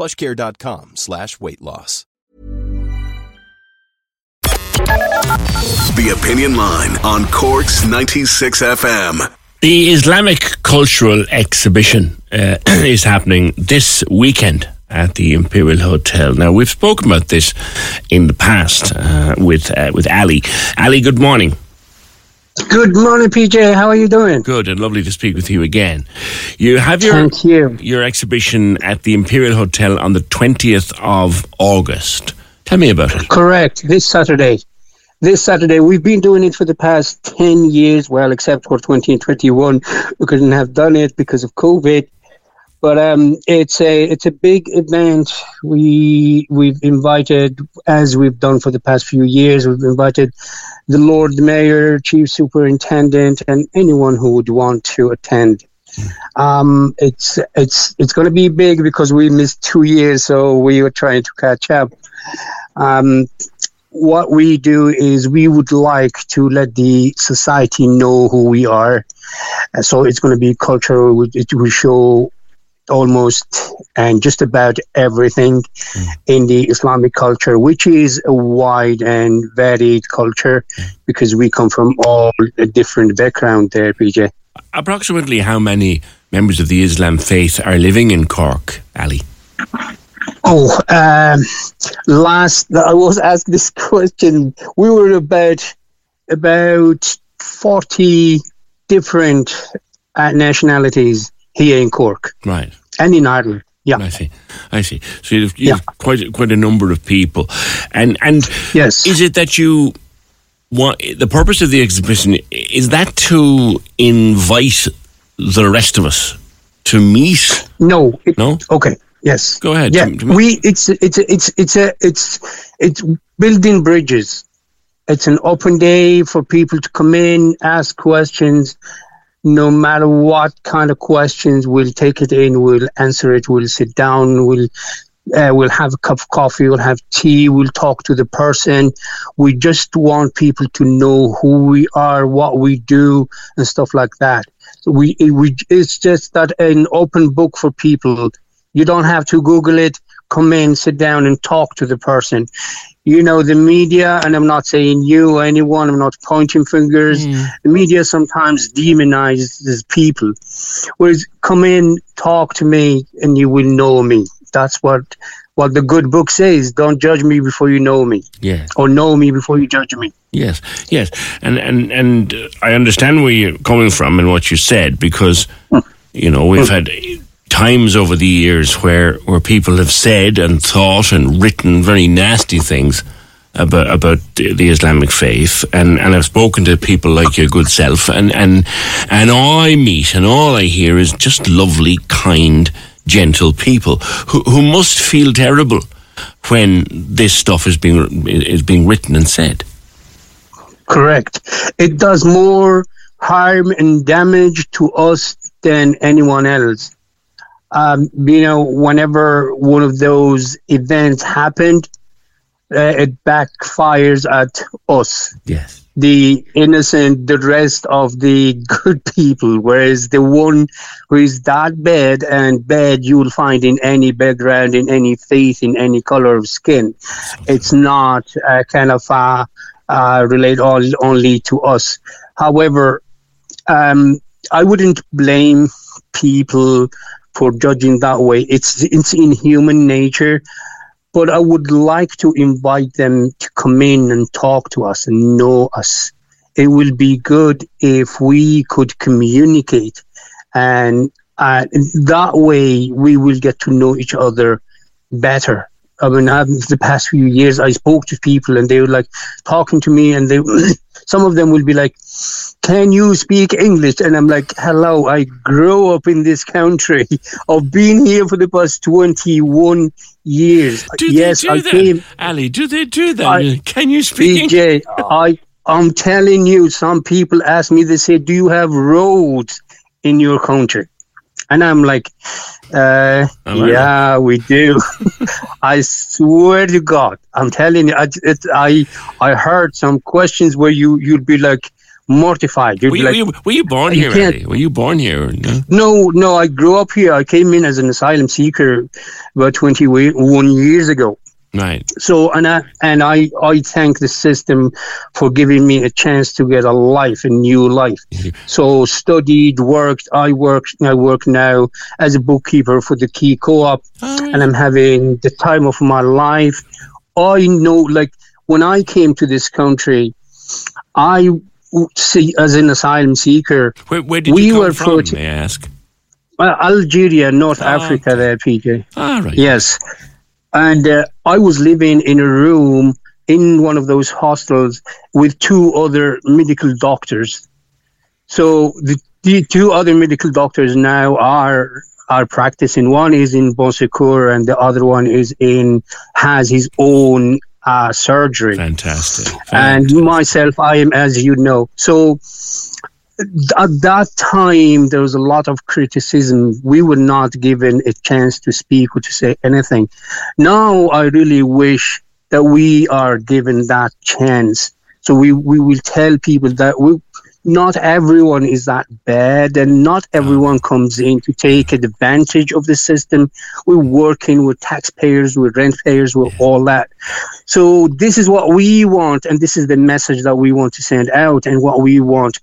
plushcare.com slash weight loss. The Opinion Line on Cork's 96 FM. The Islamic Cultural Exhibition uh, is happening this weekend at the Imperial Hotel. Now we've spoken about this in the past uh, with uh, with Ali. Ali, good morning. Good morning, PJ. How are you doing? Good and lovely to speak with you again. You have your you. your exhibition at the Imperial Hotel on the twentieth of August. Tell me about it. Correct. This Saturday. This Saturday. We've been doing it for the past 10 years, well, except for 2021. We couldn't have done it because of COVID. But um, it's a it's a big event. We we've invited, as we've done for the past few years, we've invited the Lord Mayor, Chief Superintendent, and anyone who would want to attend. Um, it's it's it's going to be big because we missed two years, so we were trying to catch up. Um, what we do is we would like to let the society know who we are. Uh, so it's going to be cultural. It will show almost and just about everything in the Islamic culture, which is a wide and varied culture because we come from all a different background there, PJ. Approximately how many members of the Islam faith are living in Cork, Ali? Oh, um, last I was asked this question. We were about about forty different uh, nationalities here in Cork Right. and in Ireland. Yeah. I see. I see. So you've, you've quite quite a number of people, and and Yes. is it that you want the purpose of the exhibition is that to invite the rest of us to meet? No. It, No. Okay. Yes. Go ahead. Yeah. To- to We. It's. It's. It's. It's a. It's. It's building bridges. It's an open day for people to come in, ask questions. No matter what kind of questions, we'll take it in. We'll answer it. We'll sit down. We'll. Uh, we'll have a cup of coffee. We'll have tea. We'll talk to the person. We just want people to know who we are, what we do, and stuff like that. So we, we, it's just that an open book for people. You don't have to Google it. Come in, sit down, and talk to the person. You know, the media, and I'm not saying you or anyone, I'm not pointing fingers. Mm. The media sometimes demonizes people. Whereas, come in, talk to me, and you will know me. That's what what the good book says. Don't judge me before you know me, Yeah. or know me before you judge me. Yes. Yes. And and and I understand where you're coming from and what you said because hmm. you know we've hmm. had times over the years where where people have said and thought and written very nasty things about about the, Islamic faith and and I've spoken to people like your good self and and and all I meet and all I hear is just lovely kind gentle people who who must feel terrible when this stuff is being is being written and said Correct. It does more harm and damage to us than anyone else. Um, you know, whenever one of those events happened, uh, it backfires at us, yes the innocent, the rest of the good people. Whereas the one who is that bad and bad, you will find in any background, in any faith, in any color of skin. It's not uh, kind of uh, uh, relate all, only to us. However, um, I wouldn't blame people for judging that way. It's it's in human nature. but I would like to invite them to come in and talk to us and know us. It will be good if we could communicate and uh, that way we will get to know each other better. I mean, the past few years, I spoke to people and they were like talking to me, and they, some of them will be like, "Can you speak English?" And I'm like, "Hello, I grew up in this country. I've been here for the past 21 years. Do yes, they do I that? came. Ali, do they do that? I- Can you speak English? DJ, I, I'm telling you, some people ask me, they say, "Do you have roads in your country?" And I'm like, uh. "Yeah, we do." I swear to God, I'm telling you, I, it, I, I heard some questions where you you'd be like mortified. You'd Were be you, like, were you, were you born here, Were you born here? No? no, no, I grew up here. I came in as an asylum seeker about 21 years ago. Right. So and I and I I thank the system for giving me a chance to get a life, a new life. So studied, worked. I work. I work now as a bookkeeper for the Key Co-op, and I'm having the time of my life. I know, like when I came to this country, I see as an asylum seeker, Where, where did We you come were from, fortu- may I ask? Algeria, North Oh, Africa, there, PJ. Ah, right. Yes. And uh, I was living in a room in one of those hostels with two other medical doctors. So the, the two other medical doctors now are are practicing. One is in Bon Secours and the other one is in has his own uh, surgery Fantastic. and myself, I am, as you know. So at that time, there was a lot of criticism. We were not given a chance to speak or to say anything. Now, I really wish that we are given that chance. So we, we will tell people that we, not everyone is that bad and not everyone comes in to take advantage of the system. We're working with taxpayers, with rent payers, with all that. So this is what we want, and this is the message that we want to send out, and what we want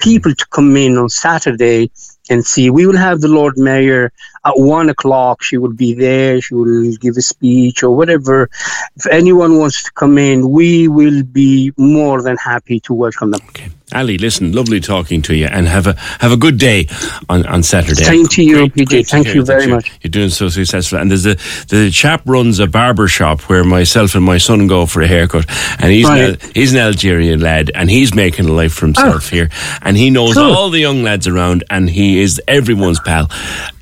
people to come in on Saturday and see. We will have the Lord Mayor at one o'clock. She will be there. She will give a speech or whatever. If anyone wants to come in, we will be more than happy to welcome them. Okay. Ali, listen, lovely talking to you, and have a have a good day on, on Saturday. Same to you, Great- PJ. great Thank you very you're- much. You're doing so successful, and there's a the chap runs a barber shop where myself and my son go for a haircut, and he's an, Right. Al- he's an Algerian lad, and he's making a life for ah. himself here, and he knows Cool. all the young lads around, and he is everyone's pal.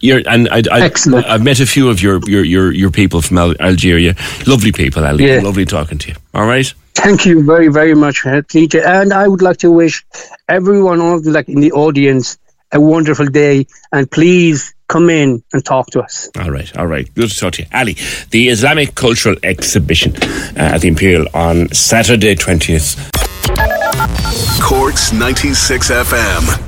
You're and I, I, Excellent. I've met a few of your your your, your people from Al- Algeria, lovely people, Ali. Yeah. Lovely talking to you. All right. Thank you very, very much, PJ. And I would like to wish everyone on, like in the audience a wonderful day. And please come in and talk to us. All right, all right. Good to talk to you. Ali, the Islamic Cultural Exhibition uh, at the Imperial on Saturday 20th. Corks 96 FM.